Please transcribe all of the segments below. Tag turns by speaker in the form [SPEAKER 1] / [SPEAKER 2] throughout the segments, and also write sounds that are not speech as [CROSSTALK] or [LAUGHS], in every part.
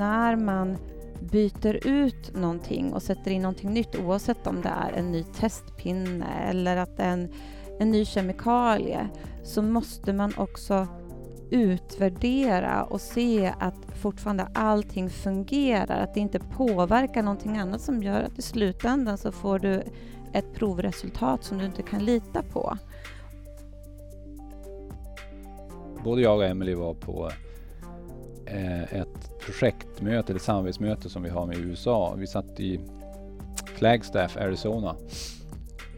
[SPEAKER 1] när man byter ut någonting och sätter in någonting nytt oavsett om det är en ny testpinne eller att det är en, en ny kemikalie så måste man också utvärdera och se att fortfarande allting fungerar, att det inte påverkar någonting annat som gör att i slutändan så får du ett provresultat som du inte kan lita på.
[SPEAKER 2] Både jag och Emily var på Eh, ett projektmöte eller samarbetsmöte som vi har med USA. Vi satt i Flagstaff, Arizona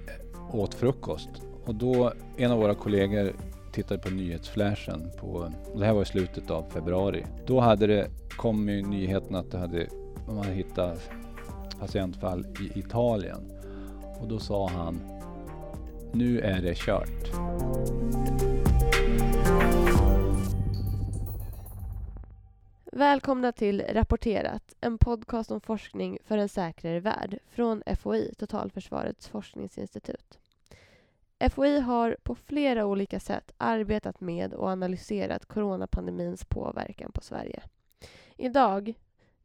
[SPEAKER 2] eh, åt frukost och då en av våra kollegor tittade på nyhetsflashen på, det här var i slutet av februari. Då hade det kommit nyheten att det hade, man hade hittat patientfall i Italien och då sa han nu är det kört.
[SPEAKER 3] Välkomna till Rapporterat, en podcast om forskning för en säkrare värld från FOI, Totalförsvarets forskningsinstitut. FOI har på flera olika sätt arbetat med och analyserat coronapandemins påverkan på Sverige. Idag,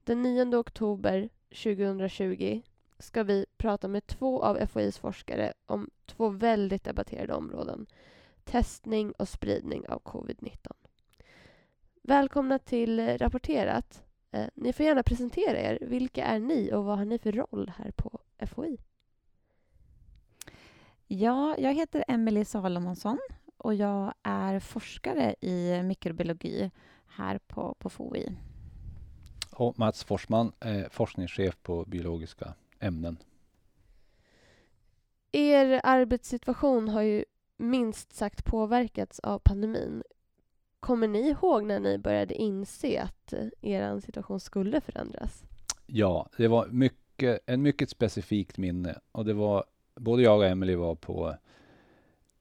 [SPEAKER 3] den 9 oktober 2020, ska vi prata med två av FOIs forskare om två väldigt debatterade områden. Testning och spridning av covid-19. Välkomna till Rapporterat. Eh, ni får gärna presentera er. Vilka är ni och vad har ni för roll här på FOI?
[SPEAKER 1] Ja, jag heter Emelie Salomonsson och jag är forskare i mikrobiologi här på, på FOI.
[SPEAKER 2] Och Mats Forsman, forskningschef på biologiska ämnen.
[SPEAKER 3] Er arbetssituation har ju minst sagt påverkats av pandemin. Kommer ni ihåg när ni började inse att er situation skulle förändras?
[SPEAKER 2] Ja, det var mycket, en mycket specifikt minne och det var både jag och Emily var på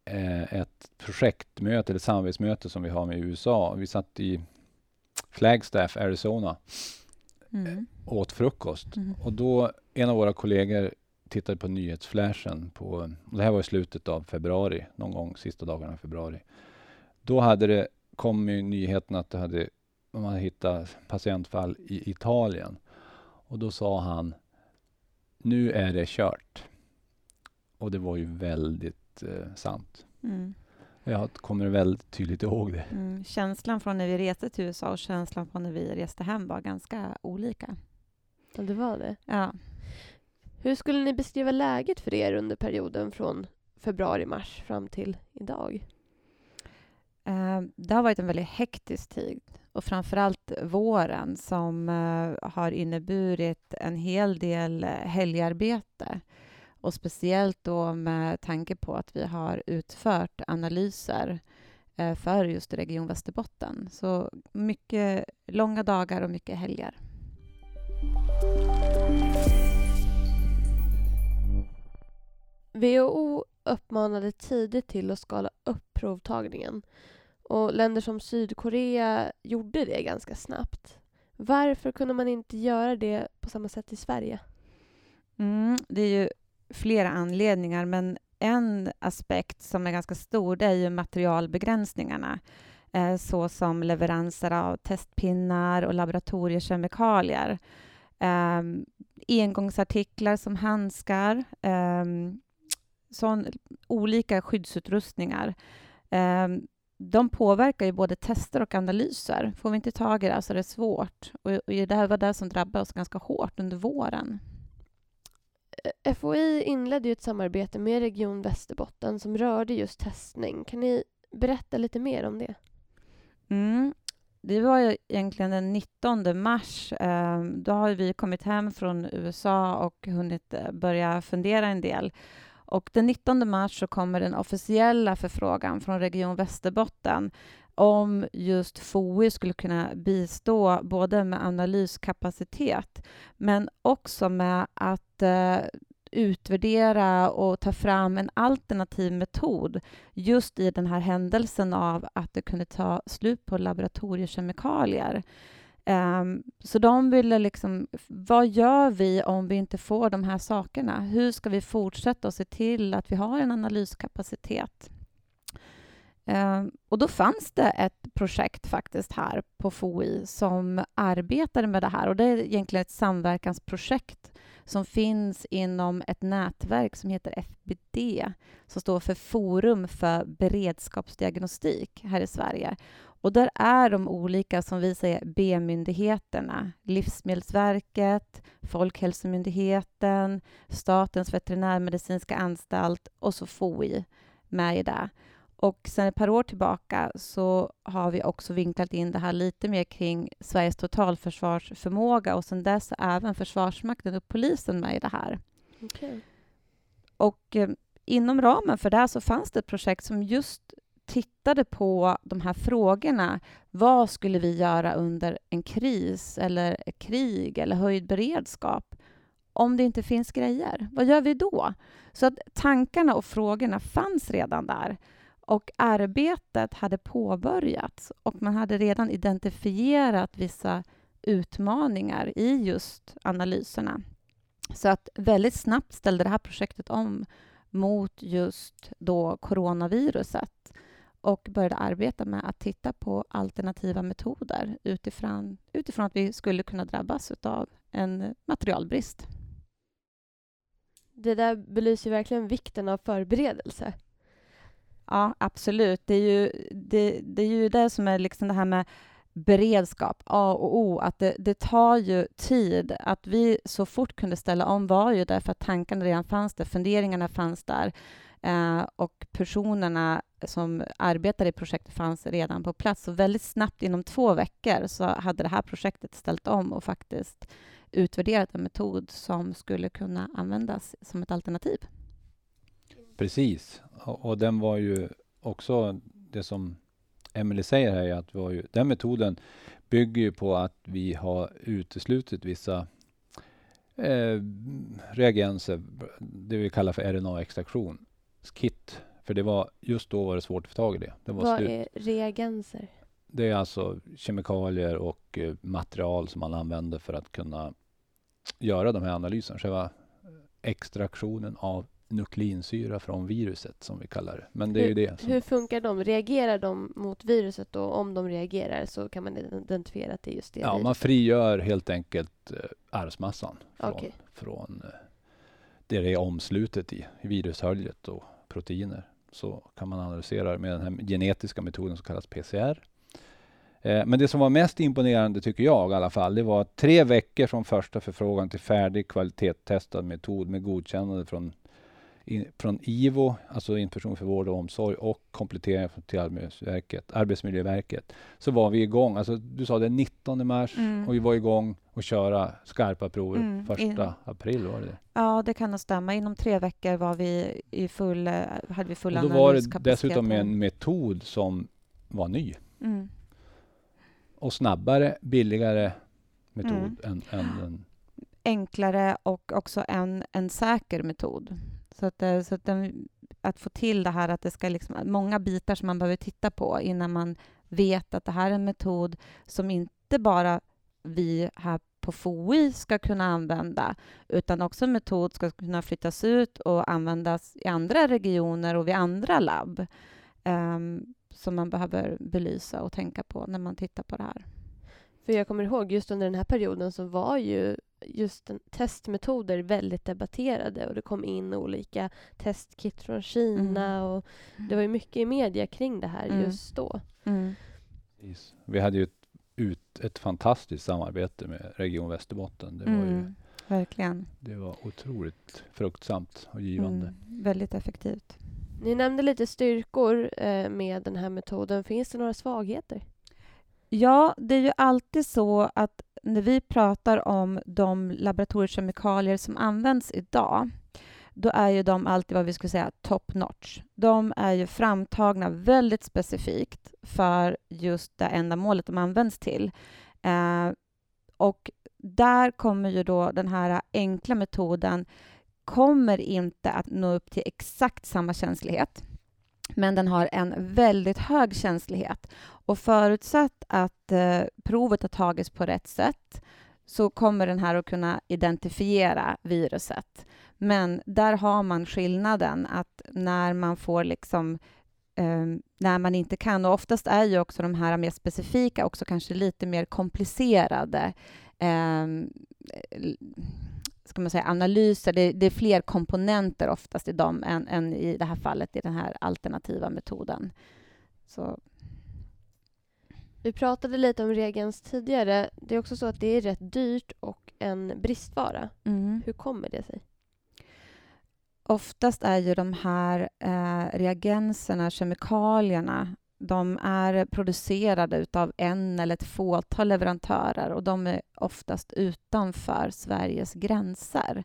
[SPEAKER 2] eh, ett projektmöte eller samarbetsmöte som vi har med USA. Vi satt i Flagstaff, Arizona mm. åt frukost mm. och då en av våra kollegor tittade på nyhetsflashen på, det här var i slutet av februari, någon gång sista dagarna i februari. Då hade det kommit nyheten att det hade, man hade hittat patientfall i Italien. Och då sa han, nu är det kört. Och det var ju väldigt eh, sant. Mm. Jag kommer väldigt tydligt ihåg det.
[SPEAKER 1] Mm. Känslan från när vi reste till USA och känslan från när vi reste hem var ganska olika.
[SPEAKER 3] Ja, det var det?
[SPEAKER 1] Ja.
[SPEAKER 3] Hur skulle ni beskriva läget för er under perioden från februari-mars fram till idag?
[SPEAKER 1] Eh, det har varit en väldigt hektisk tid och framförallt våren som eh, har inneburit en hel del eh, helgarbete. Och speciellt då med tanke på att vi har utfört analyser eh, för just Region Västerbotten. Så mycket långa dagar och mycket helger.
[SPEAKER 3] WHO uppmanade tidigt till att skala upp provtagningen och länder som Sydkorea gjorde det ganska snabbt. Varför kunde man inte göra det på samma sätt i Sverige?
[SPEAKER 1] Mm, det är ju flera anledningar, men en aspekt som är ganska stor det är ju materialbegränsningarna eh, såsom leveranser av testpinnar och laboratoriekemikalier. Eh, engångsartiklar som handskar, eh, sån, olika skyddsutrustningar. Eh, de påverkar ju både tester och analyser. Får vi inte tag i det så är det svårt. Och, och det här var det som drabbade oss ganska hårt under våren.
[SPEAKER 3] Eh, FOI inledde ju ett samarbete med Region Västerbotten som rörde just testning. Kan ni berätta lite mer om det?
[SPEAKER 1] Mm. Det var ju egentligen den 19 mars. Eh, då har vi kommit hem från USA och hunnit eh, börja fundera en del. Och den 19 mars så kommer den officiella förfrågan från Region Västerbotten om just FOI skulle kunna bistå både med analyskapacitet men också med att eh, utvärdera och ta fram en alternativ metod just i den här händelsen av att det kunde ta slut på laboratoriekemikalier. Um, så de ville liksom, vad gör vi om vi inte får de här sakerna? Hur ska vi fortsätta att se till att vi har en analyskapacitet? Um, och då fanns det ett projekt faktiskt här på FOI som arbetade med det här. Och det är egentligen ett samverkansprojekt som finns inom ett nätverk som heter FBD som står för Forum för beredskapsdiagnostik här i Sverige. Och där är de olika, som vi säger, B-myndigheterna. Livsmedelsverket, Folkhälsomyndigheten, Statens veterinärmedicinska anstalt och så FOI med i det. Och sen ett par år tillbaka så har vi också vinklat in det här lite mer kring Sveriges totalförsvarsförmåga och sen dess även Försvarsmakten och polisen med i det här.
[SPEAKER 3] Okay.
[SPEAKER 1] Och eh, inom ramen för det här så fanns det ett projekt som just tittade på de här frågorna. Vad skulle vi göra under en kris eller krig eller höjd beredskap? Om det inte finns grejer, vad gör vi då? Så att tankarna och frågorna fanns redan där. Och arbetet hade påbörjats och man hade redan identifierat vissa utmaningar i just analyserna. Så att väldigt snabbt ställde det här projektet om mot just då coronaviruset och började arbeta med att titta på alternativa metoder utifrån, utifrån att vi skulle kunna drabbas av en materialbrist.
[SPEAKER 3] Det där belyser verkligen vikten av förberedelse.
[SPEAKER 1] Ja, absolut. Det är ju det, det, är ju det som är liksom det här med beredskap, A och O, att det, det, tar ju tid. Att vi så fort kunde ställa om var ju därför att tankarna redan fanns där, funderingarna fanns där eh, och personerna som arbetade i projektet fanns redan på plats. Så väldigt snabbt, inom två veckor, så hade det här projektet ställt om och faktiskt utvärderat en metod som skulle kunna användas som ett alternativ.
[SPEAKER 2] Precis, och, och den var ju också det som Emelie säger här, att var ju, den metoden bygger ju på att vi har uteslutit vissa eh, reagenser, det vi kallar för RNA-extraktion, kit. För det var, just då var det svårt att få tag i det. det var
[SPEAKER 3] Vad slut. är reagenser?
[SPEAKER 2] Det är alltså kemikalier och eh, material som man använder för att kunna göra de här analyserna. Själva extraktionen av nukleinsyra från viruset som vi kallar det. Men det är
[SPEAKER 3] hur,
[SPEAKER 2] ju det.
[SPEAKER 3] Som... Hur funkar de? Reagerar de mot viruset då? Om de reagerar så kan man identifiera att det är just det
[SPEAKER 2] Ja,
[SPEAKER 3] viruset.
[SPEAKER 2] man frigör helt enkelt eh, arvsmassan från,
[SPEAKER 3] okay.
[SPEAKER 2] från eh, det det är omslutet i, virushöljet och proteiner. Så kan man analysera med den här genetiska metoden som kallas PCR. Eh, men det som var mest imponerande, tycker jag i alla fall, det var tre veckor från första förfrågan till färdig kvalitetstestad metod med godkännande från in, från IVO, alltså Inspektion för vård och omsorg och komplettering till Arbetsmiljöverket, Arbetsmiljöverket, så var vi igång. Alltså, du sa den 19 mars mm. och vi var igång och köra skarpa prover mm. första april. Var det
[SPEAKER 1] Ja, det kan nog stämma. Inom tre veckor var vi i full, hade vi full
[SPEAKER 2] och Då var det dessutom en metod som var ny. Mm. Och snabbare, billigare metod mm. än, än den
[SPEAKER 1] enklare och också en, en säker metod. Så att, eh, så att, den, att få till det här att det ska liksom, många bitar som man behöver titta på innan man vet att det här är en metod som inte bara vi här på FOI ska kunna använda, utan också en metod ska kunna flyttas ut och användas i andra regioner och vid andra labb um, som man behöver belysa och tänka på när man tittar på det här.
[SPEAKER 3] För jag kommer ihåg just under den här perioden så var ju just testmetoder väldigt debatterade och det kom in olika testkit från Kina mm. och det var ju mycket i media kring det här mm. just då. Mm.
[SPEAKER 2] Vi hade ju ett, ut, ett fantastiskt samarbete med Region Västerbotten. Det var ju
[SPEAKER 1] mm. Verkligen.
[SPEAKER 2] Det var otroligt fruktsamt och givande.
[SPEAKER 1] Mm. Väldigt effektivt.
[SPEAKER 3] Ni nämnde lite styrkor eh, med den här metoden. Finns det några svagheter?
[SPEAKER 1] Ja, det är ju alltid så att när vi pratar om de laboratoriekemikalier som används idag då är ju de alltid vad vi skulle säga top notch. De är ju framtagna väldigt specifikt för just det ändamålet de används till. Eh, och där kommer ju då den här enkla metoden kommer inte att nå upp till exakt samma känslighet men den har en väldigt hög känslighet. Och förutsatt att eh, provet har tagits på rätt sätt så kommer den här att kunna identifiera viruset. Men där har man skillnaden att när man får liksom eh, när man inte kan. Och oftast är ju också de här mer specifika också kanske lite mer komplicerade eh, ska man säga, analyser. Det, det, är fler komponenter oftast i dem än, än, i det här fallet i den här alternativa metoden. Så.
[SPEAKER 3] Vi pratade lite om reagens tidigare. Det är också så att det är rätt dyrt och en bristvara. Mm. Hur kommer det sig?
[SPEAKER 1] Oftast är ju de här eh, reagenserna, kemikalierna, de är producerade av en eller ett fåtal leverantörer och de är oftast utanför Sveriges gränser.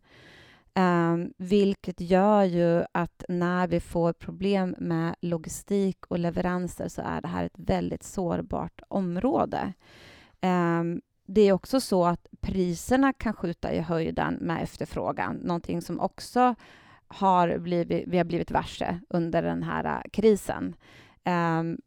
[SPEAKER 1] Um, vilket gör ju att när vi får problem med logistik och leveranser så är det här ett väldigt sårbart område. Um, det är också så att priserna kan skjuta i höjden med efterfrågan, någonting som också har blivit, vi har blivit varse under den här äh, krisen. Um,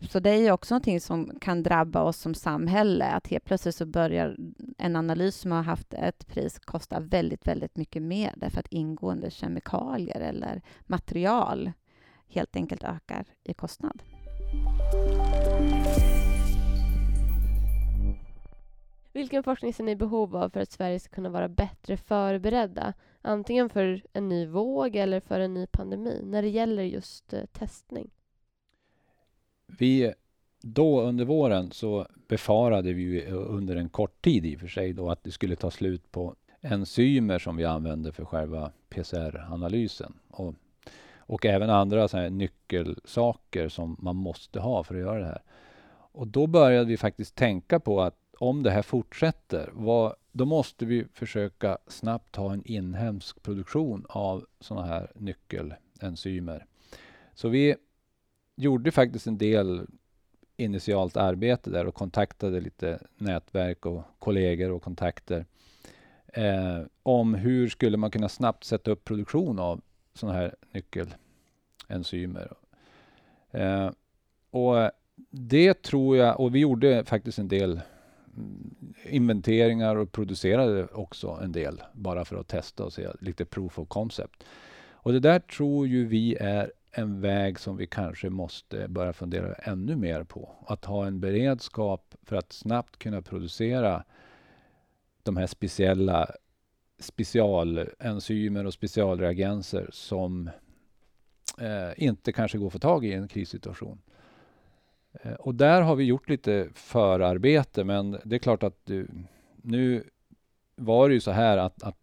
[SPEAKER 1] så det är ju också någonting som kan drabba oss som samhälle, att helt plötsligt så börjar en analys som har haft ett pris kosta väldigt, väldigt mycket mer därför att ingående kemikalier eller material helt enkelt ökar i kostnad.
[SPEAKER 3] Vilken forskning ser ni behov av för att Sverige ska kunna vara bättre förberedda antingen för en ny våg eller för en ny pandemi när det gäller just eh, testning?
[SPEAKER 2] Vi, då under våren så befarade vi under en kort tid i och för sig då att det skulle ta slut på enzymer som vi använder för själva PCR-analysen. Och, och även andra så här nyckelsaker som man måste ha för att göra det här. Och då började vi faktiskt tänka på att om det här fortsätter, vad, då måste vi försöka snabbt ha en inhemsk produktion av sådana här nyckelenzymer. Så vi gjorde faktiskt en del initialt arbete där och kontaktade lite nätverk och kollegor och kontakter eh, om hur skulle man kunna snabbt sätta upp produktion av sådana här nyckelenzymer. Eh, och det tror jag, och vi gjorde faktiskt en del mm, inventeringar och producerade också en del bara för att testa och se lite proof of concept. Och det där tror ju vi är en väg som vi kanske måste börja fundera ännu mer på. Att ha en beredskap för att snabbt kunna producera de här speciella specialenzymer och specialreagenser som eh, inte kanske går att få tag i i en krissituation. Eh, och där har vi gjort lite förarbete, men det är klart att du, nu var det ju så här att, att,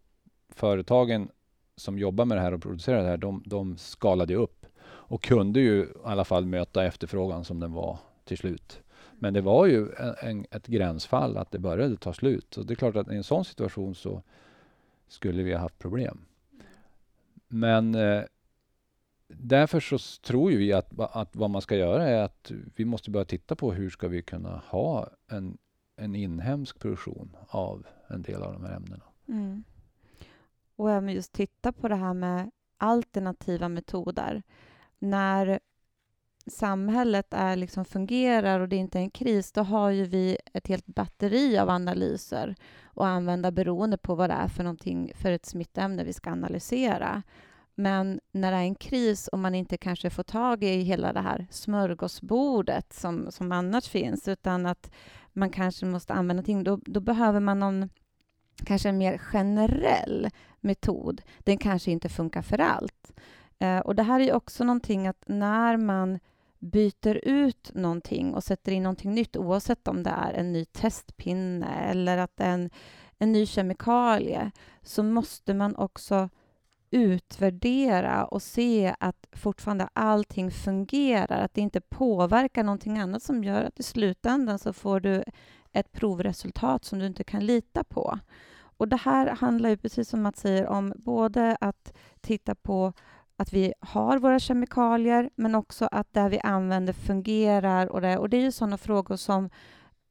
[SPEAKER 2] företagen som jobbar med det här och producerar det här, de, de skalade upp och kunde ju i alla fall möta efterfrågan som den var till slut. Men det var ju en, en, ett gränsfall att det började ta slut. Så det är klart att i en sån situation så skulle vi ha haft problem. Men eh, därför så tror ju vi att, att vad man ska göra är att vi måste börja titta på hur ska vi kunna ha en, en inhemsk produktion av en del av de här ämnena. Mm.
[SPEAKER 1] Och även just titta på det här med alternativa metoder. När samhället är liksom fungerar och det inte är en kris, då har ju vi ett helt batteri av analyser att använda beroende på vad det är för någonting för ett smittämne vi ska analysera. Men när det är en kris och man inte kanske får tag i hela det här smörgåsbordet som, som annars finns, utan att man kanske måste använda någonting, då, då behöver man någon kanske en mer generell metod. Den kanske inte funkar för allt. Eh, och det här är också någonting att när man byter ut någonting och sätter in någonting nytt, oavsett om det är en ny testpinne eller att det är en, en ny kemikalie, så måste man också utvärdera och se att fortfarande allting fungerar, att det inte påverkar någonting annat som gör att i slutändan så får du ett provresultat som du inte kan lita på. Och Det här handlar ju, precis som Mats säger, om både att titta på att vi har våra kemikalier, men också att det vi använder fungerar. Och det, och det är ju sådana frågor som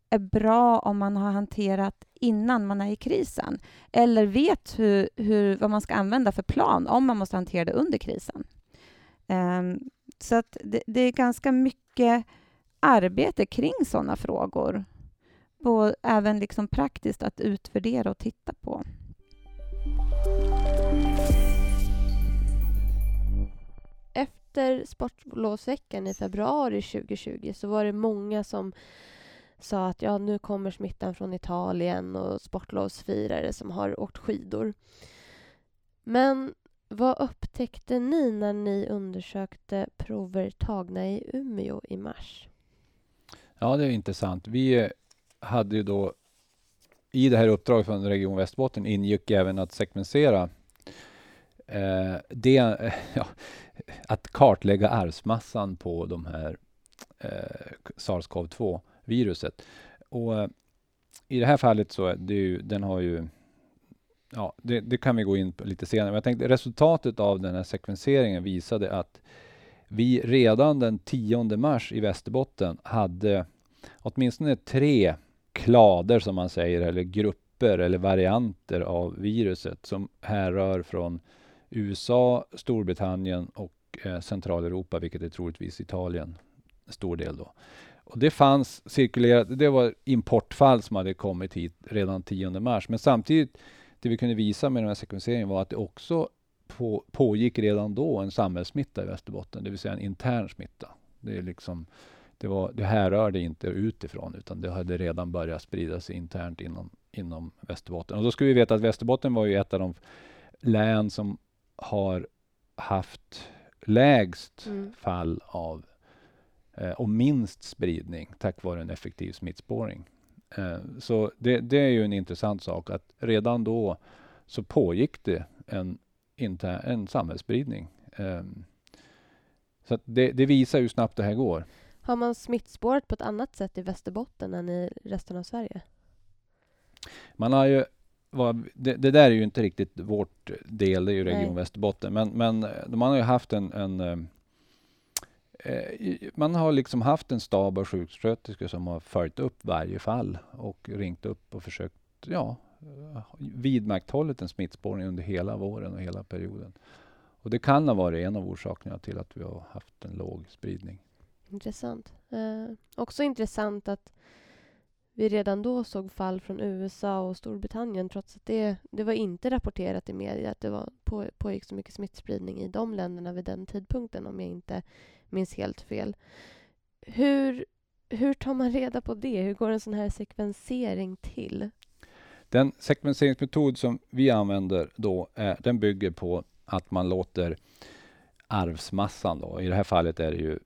[SPEAKER 1] är bra om man har hanterat innan man är i krisen eller vet hur, hur, vad man ska använda för plan om man måste hantera det under krisen. Um, så att det, det, är ganska mycket arbete kring sådana frågor. Och även liksom praktiskt att utvärdera och titta på.
[SPEAKER 3] Efter sportlovsveckan i februari 2020 så var det många som sa att ja, nu kommer smittan från Italien och sportlovsfirare som har åkt skidor. Men vad upptäckte ni när ni undersökte prover tagna i Umeå i mars?
[SPEAKER 2] Ja, det är intressant. Vi eh, hade ju då i det här uppdraget från Region Västerbotten ingick även att sekvensera eh, det, eh, [LAUGHS] ja, att kartlägga arvsmassan på de här eh, SARS-CoV-2-viruset. Och eh, i det här fallet så är det ju, den har ju Ja, det, det, kan vi gå in på lite senare. Men jag tänkte resultatet av den här sekvenseringen visade att vi redan den 10 mars i Västerbotten hade åtminstone tre klader som man säger, eller grupper eller varianter av viruset som härrör från USA, Storbritannien och eh, Centraleuropa, vilket är troligtvis Italien, stor del då. Och det fanns cirkulerat, det var importfall som hade kommit hit redan 10 mars, men samtidigt det vi kunde visa med den här sekvenseringen var att det också på, pågick redan då en samhällssmitta i Västerbotten, det vill säga en intern smitta. Det, är liksom, det, var, det härrörde inte utifrån, utan det hade redan börjat sprida sig internt inom, inom Västerbotten. Och då ska vi veta att Västerbotten var ju ett av de län som har haft lägst mm. fall av eh, och minst spridning tack vare en effektiv smittspårning. Eh, så det, det, är ju en intressant sak att redan då så pågick det en, inter, en samhällsspridning. Eh, så det, det, visar hur snabbt det här går.
[SPEAKER 3] Har man smittspårat på ett annat sätt i Västerbotten än i resten av Sverige?
[SPEAKER 2] Man har ju det, det, där är ju inte riktigt vårt del, det är ju Region Nej. Västerbotten. Men, men man har ju haft en, en eh, Eh, man har liksom haft en stab av sjuksköterskor som har följt upp varje fall och ringt upp och försökt ja, vidmakthållit en smittspårning under hela våren och hela perioden. Och det kan ha varit en av orsakerna till att vi har haft en låg spridning.
[SPEAKER 3] Intressant. Eh, också intressant att vi redan då såg fall från USA och Storbritannien trots att det, det var inte rapporterat i media att det var, på, pågick så mycket smittspridning i de länderna vid den tidpunkten om jag inte minns helt fel. Hur, hur tar man reda på det? Hur går en sån här sekvensering till?
[SPEAKER 2] Den sekvenseringsmetod som vi använder då, är, den bygger på att man låter arvsmassan, då, i det här fallet är det ju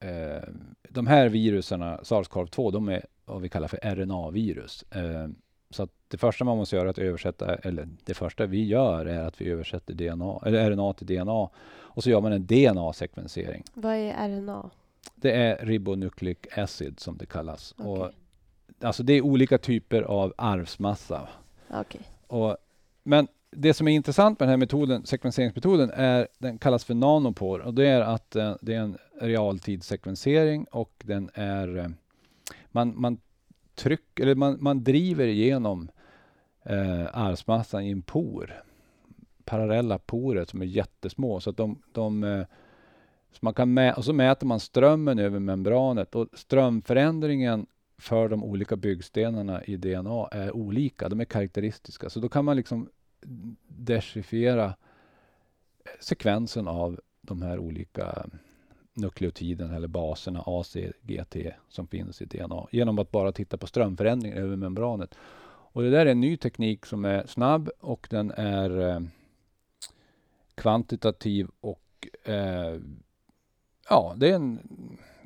[SPEAKER 2] eh, de här viruserna, SARS-CoV-2, de är vad vi kallar för RNA-virus. Eh, så det första man måste göra är att översätta, eller det första vi gör är att vi översätter DNA, eller RNA till DNA och så gör man en DNA-sekvensering.
[SPEAKER 3] Vad är RNA?
[SPEAKER 2] Det är ribonucleic acid som det kallas. Okay. Och, alltså det är olika typer av arvsmassa.
[SPEAKER 3] Okay.
[SPEAKER 2] Och, men det som är intressant med den här metoden, sekvenseringsmetoden är, den kallas för nanopor och det är att uh, det är en realtidssekvensering och den är uh, man, man tryck, eller man, man driver igenom eh, arvsmassan i en por parallella porer som är jättesmå. Så att de, de eh, så man kan mä och så mäter man strömmen över membranet och strömförändringen för de olika byggstenarna i DNA är olika. De är karaktäristiska. Så då kan man liksom dechiffrera eh, sekvensen av de här olika nukleotiden eller baserna AC, GT, som finns i DNA genom att bara titta på strömförändringar över membranet. Och det där är en ny teknik som är snabb och den är eh, kvantitativ och eh, ja, det är en,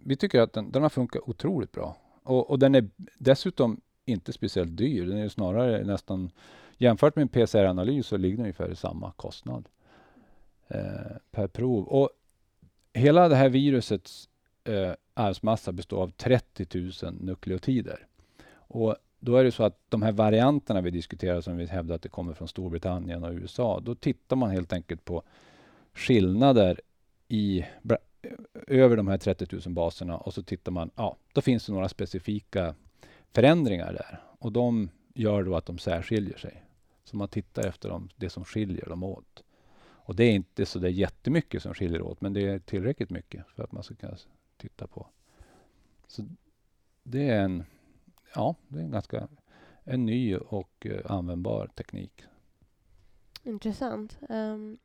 [SPEAKER 2] vi tycker att den, den har funkat otroligt bra. Och, och, den är dessutom inte speciellt dyr. Den är snarare nästan, jämfört med en PCR-analys så ligger den ungefär i samma kostnad eh, per prov. Och hela det här virusets eh, arvsmassa består av 30 000 nukleotider. Och då är det så att de här varianterna vi diskuterar som vi hävdar att det kommer från Storbritannien och USA, då tittar man helt enkelt på skillnader i över de här 30 000 baserna och så tittar man, ja, då finns det några specifika förändringar där och de gör då att de särskiljer sig. Så man tittar efter dem, det som skiljer dem åt. Och det är inte så där jättemycket som skiljer åt, men det är tillräckligt mycket för att man ska kunna titta på. Så det är en ja, det är en ganska en ny och eh, användbar teknik.
[SPEAKER 3] Intressant. Um,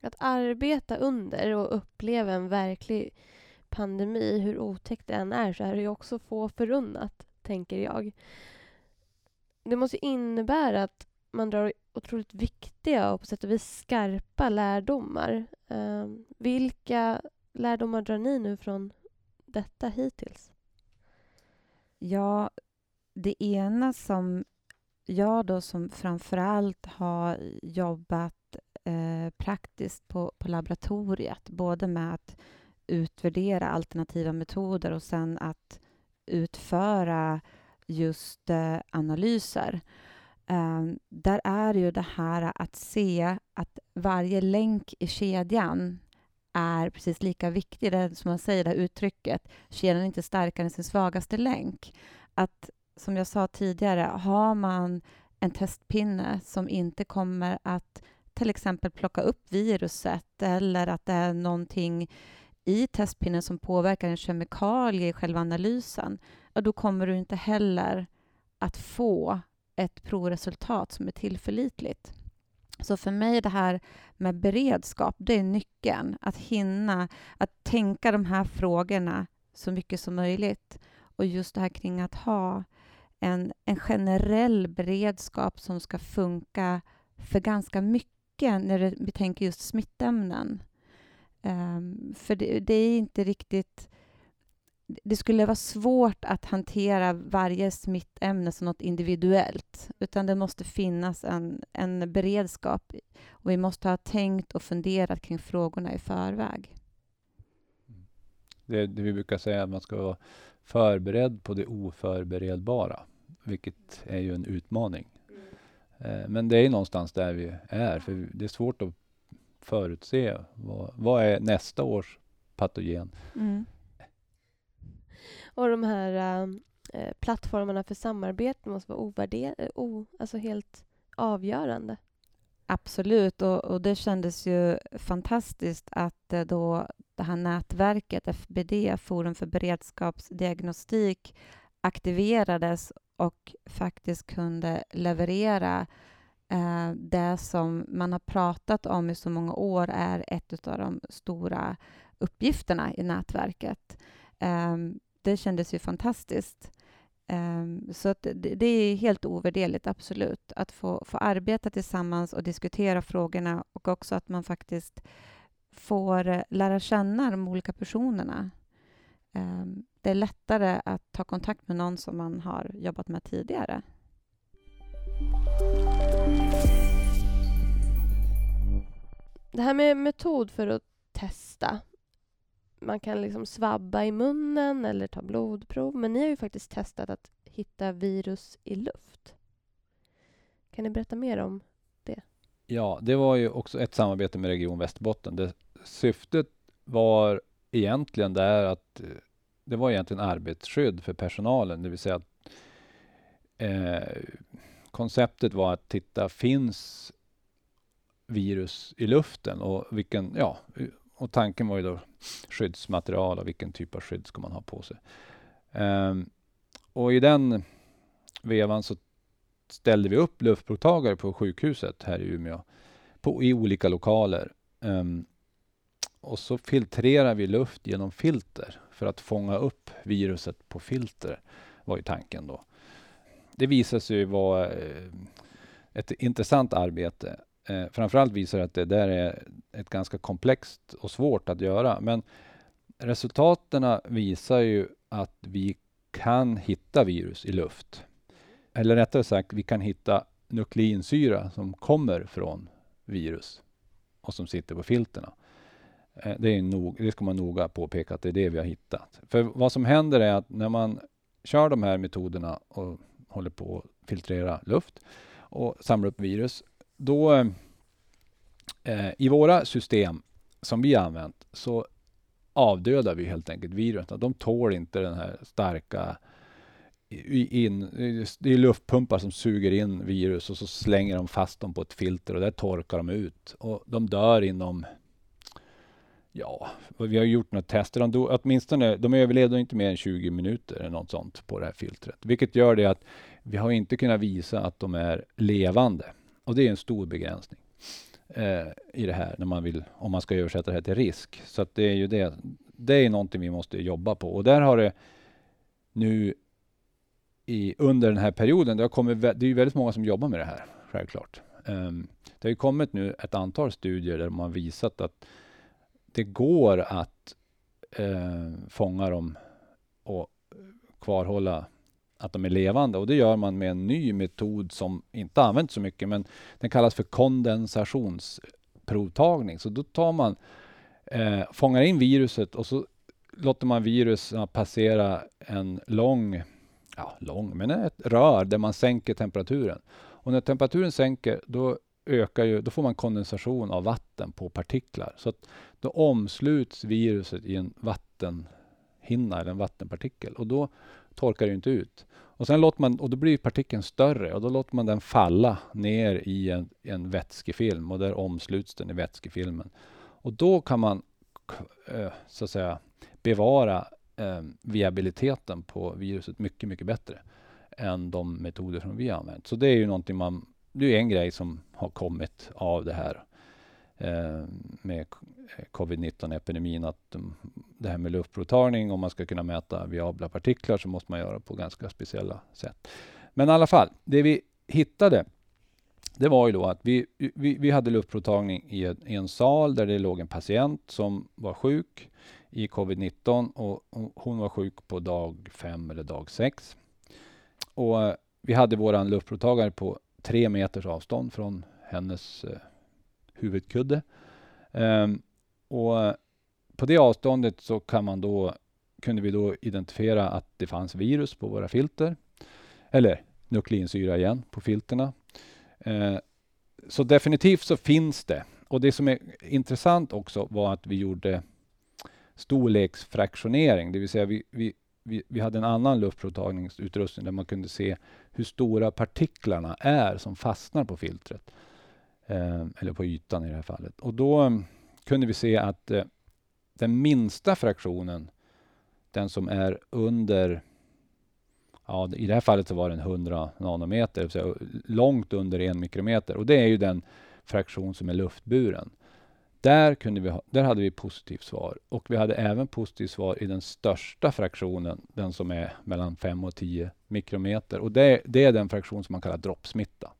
[SPEAKER 3] Att arbeta under och uppleva en verklig pandemi, hur otäckt det än är, så är det ju också få förunnat, tänker jag. Det måste innebära att man drar otroligt viktiga och på sätt och vis skarpa lärdomar. Eh, vilka lärdomar drar ni nu från detta hittills?
[SPEAKER 1] Ja, det ena som jag då som framförallt har jobbat eh, praktiskt på, på laboratoriet, både med att utvärdera alternativa metoder och sen att utföra just eh, analyser. Eh, där är ju det här att se att varje länk i kedjan är precis lika viktig. Det är som man säger, det här uttrycket, kedjan är inte starkare än sin svagaste länk. Att, som jag sa tidigare, har man en testpinne som inte kommer att till exempel plocka upp viruset eller att det är någonting i testpinnen som påverkar en kemikalie i själva analysen, ja, då kommer du inte heller att få ett provresultat som är tillförlitligt. Så för mig det här med beredskap, det är nyckeln. Att hinna att tänka de här frågorna så mycket som möjligt. Och just det här kring att ha en, en generell beredskap som ska funka för ganska mycket när det, vi tänker just smittämnen. Um, för det, det, är inte riktigt... Det skulle vara svårt att hantera varje smittämne som något individuellt, utan det måste finnas en, en beredskap och vi måste ha tänkt och funderat kring frågorna i förväg.
[SPEAKER 2] Det, det vi brukar säga att man ska vara förberedd på det oförberedbara, vilket är ju en utmaning. Mm. Men det är någonstans där vi är, för det är svårt att förutse vad, vad är nästa års patogen. Mm.
[SPEAKER 3] Och de här äh, plattformarna för samarbete måste vara ovärder, eh, o, alltså helt avgörande.
[SPEAKER 1] Absolut, och, och, det kändes ju fantastiskt att då det här nätverket, FBD, Forum för beredskapsdiagnostik, aktiverades och faktiskt kunde leverera eh, det som man har pratat om i så många år är ett av de stora uppgifterna i nätverket. Eh, det kändes ju fantastiskt. Um, så det, det, är helt ovärderligt, absolut, att få, få arbeta tillsammans och diskutera frågorna och också att man faktiskt får eh, lära känna de olika personerna. Um, det är lättare att ta kontakt med någon som man har jobbat med tidigare.
[SPEAKER 3] Det här med metod för att testa. Man kan liksom svabba i munnen eller ta blodprov. Men ni har ju faktiskt testat att hitta virus i luft. Kan ni berätta mer om det?
[SPEAKER 2] Ja, det var ju också ett samarbete med Region Västerbotten. Det, syftet var egentligen där att eh, det var egentligen arbetsskydd för personalen, det vill säga att eh, konceptet var att titta, finns virus i luften och vilken, ja, och tanken var ju då skyddsmaterial och vilken typ av skydd ska man ha på sig. Um, och i den vevan så ställde vi upp luftprovtagare på sjukhuset här i Umeå på, i olika lokaler. Um, och så filtrerar vi luft genom filter för att fånga upp viruset på filter, var ju tanken då. Det visade sig vara eh, ett intressant arbete. Eh, framförallt visar det att det där är ett ganska komplext och svårt att göra. Men resultaten visar ju att vi kan hitta virus i luft. Eller rättare sagt, vi kan hitta nukleinsyra som kommer från virus och som sitter på filterna. Eh, det, är nog, det ska man noga påpeka att det är det vi har hittat. För vad som händer är att när man kör de här metoderna och håller på att filtrera luft och samla upp virus, då eh, i våra system som vi har använt så avdödar vi helt enkelt virusen. De tål inte den här starka in, det är luftpumpar som suger in virus och så slänger de fast dem på ett filter och där torkar de ut. Och de dör inom Ja, vi har gjort några tester. De, dog, åtminstone, de överlevde inte mer än 20 minuter eller något sånt på det här filtret. Vilket gör det att vi har inte kunnat visa att de är levande. Och det är en stor begränsning. eh, i det här när man vill, om man ska översätta det här till risk. Så att det är ju det. Det är någonting vi måste jobba på och där har det nu i, under den här perioden, det, har kommit, det är ju väldigt många som jobbar med det här, självklart. Um, det har ju kommit nu ett antal studier där de har visat att det går att eh, fånga dem och kvarhålla att de är levande och det gör man med en ny metod som inte används så mycket men den kallas för kondensationsprovtagning. Så då tar man, eh, fångar in viruset och så låter man viruset passera en lång, ja lång, men ett rör där man sänker temperaturen. Och när temperaturen sänker då ökar ju, då får man kondensation av vatten på partiklar. Så att då omsluts viruset i en vattenhinna eller en vattenpartikel och då torkar det inte ut. Och sen låter man, och då blir partikeln större och då låter man den falla ner i en, en vätskefilm och där omsluts den i vätskefilmen. Och då kan man så att säga bevara eh, viabiliteten på viruset mycket, mycket bättre än de metoder som vi har använt. Så det är ju någonting man, det är en grej som har kommit av det här eh, Eh, med eh, covid-19-epidemin att mm, det här med luftprovtagning, om man ska kunna mäta viabla partiklar så måste man göra på ganska speciella sätt. Men i alla fall, det vi hittade det var ju då att vi, vi, vi hade luftprovtagning i en, i en sal där det låg en patient som var sjuk i covid-19 och, hon var sjuk på dag fem eller dag sex. Och eh, vi hade våran luftprovtagare på tre meters avstånd från hennes eh, huvudkudde. Um, och på det avståndet så kan man då, kunde vi då identifiera att det fanns virus på våra filter. Eller nukleinsyra igen på filterna. Uh, så definitivt så finns det. Och det som är intressant också var att vi gjorde storleksfraktionering, det vill säga vi, vi, vi, vi hade en annan luftprovtagningsutrustning där man kunde se hur stora partiklarna är som fastnar på filtret. Eh, eller på ytan i det här fallet. Och då mm, kunde vi se att eh, den minsta fraktionen, den som är under Ja, I det här fallet så var den 100 nanometer, så långt under en mikrometer. Och det är ju den fraktion som är luftburen. Där, kunde vi ha, där hade vi positivt svar. Och vi hade även positivt svar i den största fraktionen, den som är mellan 5 och 10 mikrometer. Och det, det är den fraktion som man kallar droppsmitta.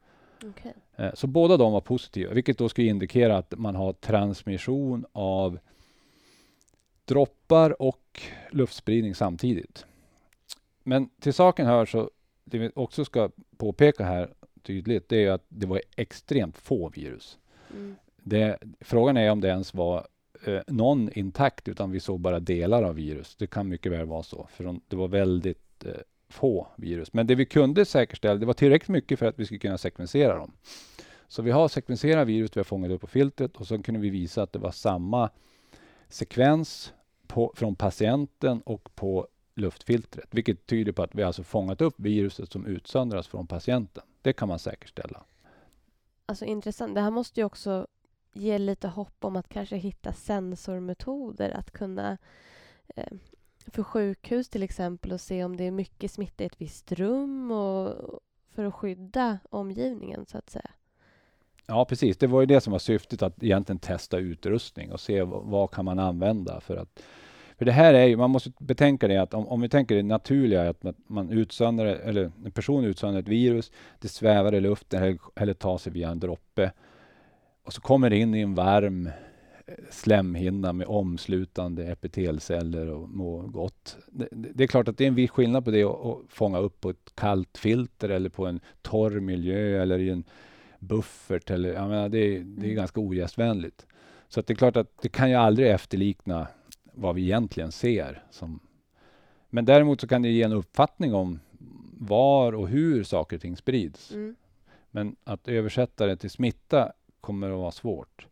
[SPEAKER 3] Okay.
[SPEAKER 2] Eh, så båda de var positiva, vilket då skulle indikera att man har transmission av droppar och luftspridning samtidigt. Men till saken hör så, det vi också ska påpeka här tydligt, det är att det var extremt få virus. Mm. Det, frågan är om det ens var eh, någon intakt, utan vi såg bara delar av virus. Det kan mycket väl vara så, för de, det var väldigt eh, få virus. Men det vi kunde säkerställa, det var tillräckligt mycket för att vi skulle kunna sekvensera dem. Så vi har sekvenserat virus vi har fångat upp på filtret och så kunde vi visa att det var samma sekvens på, från patienten och på luftfiltret, vilket tyder på att vi alltså fångat upp viruset som utsöndras från patienten. Det kan man säkerställa.
[SPEAKER 3] Alltså intressant. Det här måste ju också ge lite hopp om att kanske hitta sensormetoder att kunna eh, för sjukhus till exempel och se om det är mycket smitta i ett visst rum och för att skydda omgivningen så att säga.
[SPEAKER 2] Ja, precis. Det var ju det som var syftet, att egentligen testa utrustning och se vad, vad kan man använda för att för det här är ju, man måste betänka det att om, om vi tänker det naturliga, att man utsöndrar, eller en person utsöndrar ett virus, det svävar i luften eller, eller tar sig via en droppe och så kommer det in i en varm slemhinna med omslutande epitelceller och må gott. Det, det, är klart att det är en viss skillnad på det att fånga upp på ett kallt filter eller på en torr miljö eller i en buffert. Eller, jag menar, det, är, det är mm. ganska ogästvänligt. Så det är klart att det kan ju aldrig efterlikna vad vi egentligen ser. Som, men däremot så kan det ge en uppfattning om var och hur saker och ting sprids. Mm. Men att översätta det till smitta kommer att vara svårt.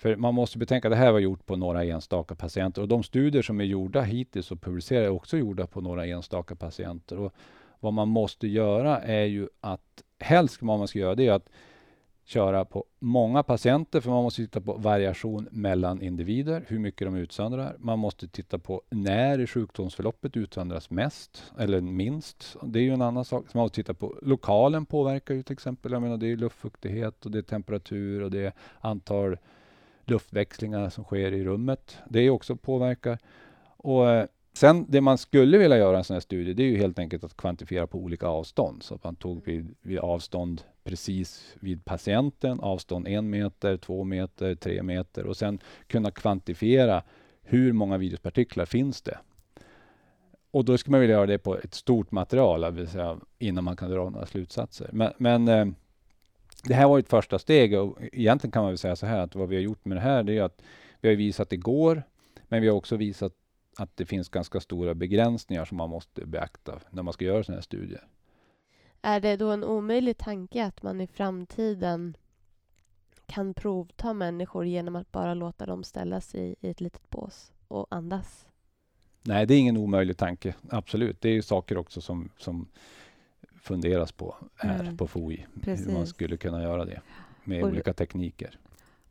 [SPEAKER 2] För man måste betänka att det här var gjort på några enstaka patienter och de studier som är gjorda hittills och publicerade är också gjorda på några enstaka patienter. Och vad man måste göra är ju att helst vad man ska göra det är att köra på många patienter, för man måste titta på variation mellan individer, hur mycket de utsöndrar. Man måste titta på när i sjukdomsförloppet utsöndras mest eller minst. Det är ju en annan sak. Så man måste titta på lokalen påverkar ju till exempel. Jag menar, det är luftfuktighet och det är temperatur och det är antal luftväxlingar som sker i rummet. Det är också påverkar. Och eh, Sen det man skulle vilja göra en sån här studie, det är ju helt enkelt att kvantifiera på olika avstånd. Så att man tog vid, vid avstånd precis vid patienten, avstånd en meter, två meter, tre meter och sen kunna kvantifiera hur många viruspartiklar finns det. Och då ska man vilja göra det på ett stort material, vill säga, innan man kan dra några slutsatser. Men, men eh, det här var ett första steg och egentligen kan man väl säga så här att vad vi har gjort med det här, det är att vi har visat att det går, men vi har också visat att det finns ganska stora begränsningar som man måste beakta när man ska göra sådana här studier.
[SPEAKER 3] Är det då en omöjlig tanke att man i framtiden kan provta människor genom att bara låta dem ställa sig i ett litet bås och andas?
[SPEAKER 2] Nej, det är ingen omöjlig tanke. Absolut. Det är ju saker också som, som funderas på här mm. på FOI. Precis. Hur man skulle kunna göra det med och, olika tekniker.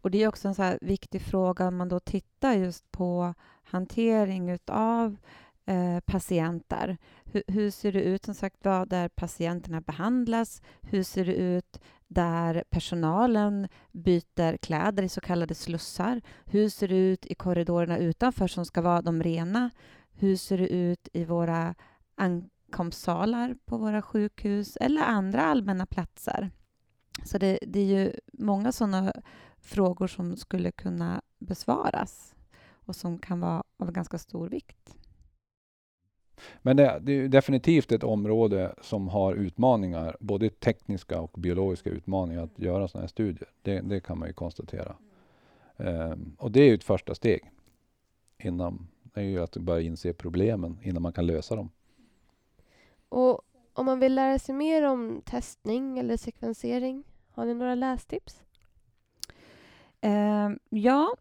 [SPEAKER 1] Och Det är också en så viktig fråga om man då tittar just på hantering av eh, patienter. Hur, hur, ser det ut som sagt där patienterna behandlas? Hur ser det ut där personalen byter kläder i så kallade slussar? Hur ser det ut i korridorerna utanför som ska vara de rena? Hur ser det ut i våra ankomstsalar på våra sjukhus eller andra allmänna platser? Så det, det är ju många sådana frågor som skulle kunna besvaras och som kan vara av ganska stor vikt.
[SPEAKER 2] Men det, det, är definitivt ett område som har utmaningar, både tekniska och biologiska utmaningar att göra sådana här studier. Det, det kan man ju konstatera. Um, och det är ju ett första steg. Innan, det är ju att börja inse problemen innan man kan lösa dem.
[SPEAKER 3] Och om man vill lära sig mer om testning eller sekvensering, har ni några lästips?
[SPEAKER 1] Uh, ja,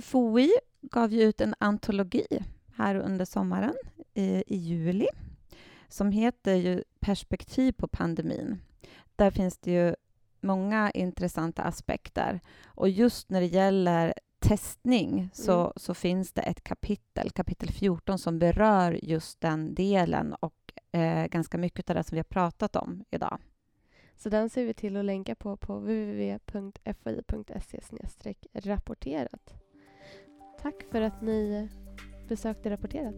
[SPEAKER 1] FOI gav ju ut en antologi här under sommaren i, i juli som heter ju Perspektiv på pandemin. Där finns det ju många intressanta aspekter. Och just när det gäller testning så, mm. så finns det ett kapitel, kapitel 14, som berör just den delen och eh, ganska mycket av det som vi har pratat om idag.
[SPEAKER 3] Så den ser vi till att länka på på www.fi.se rapporterat. Tack för att ni besökte Rapporterat.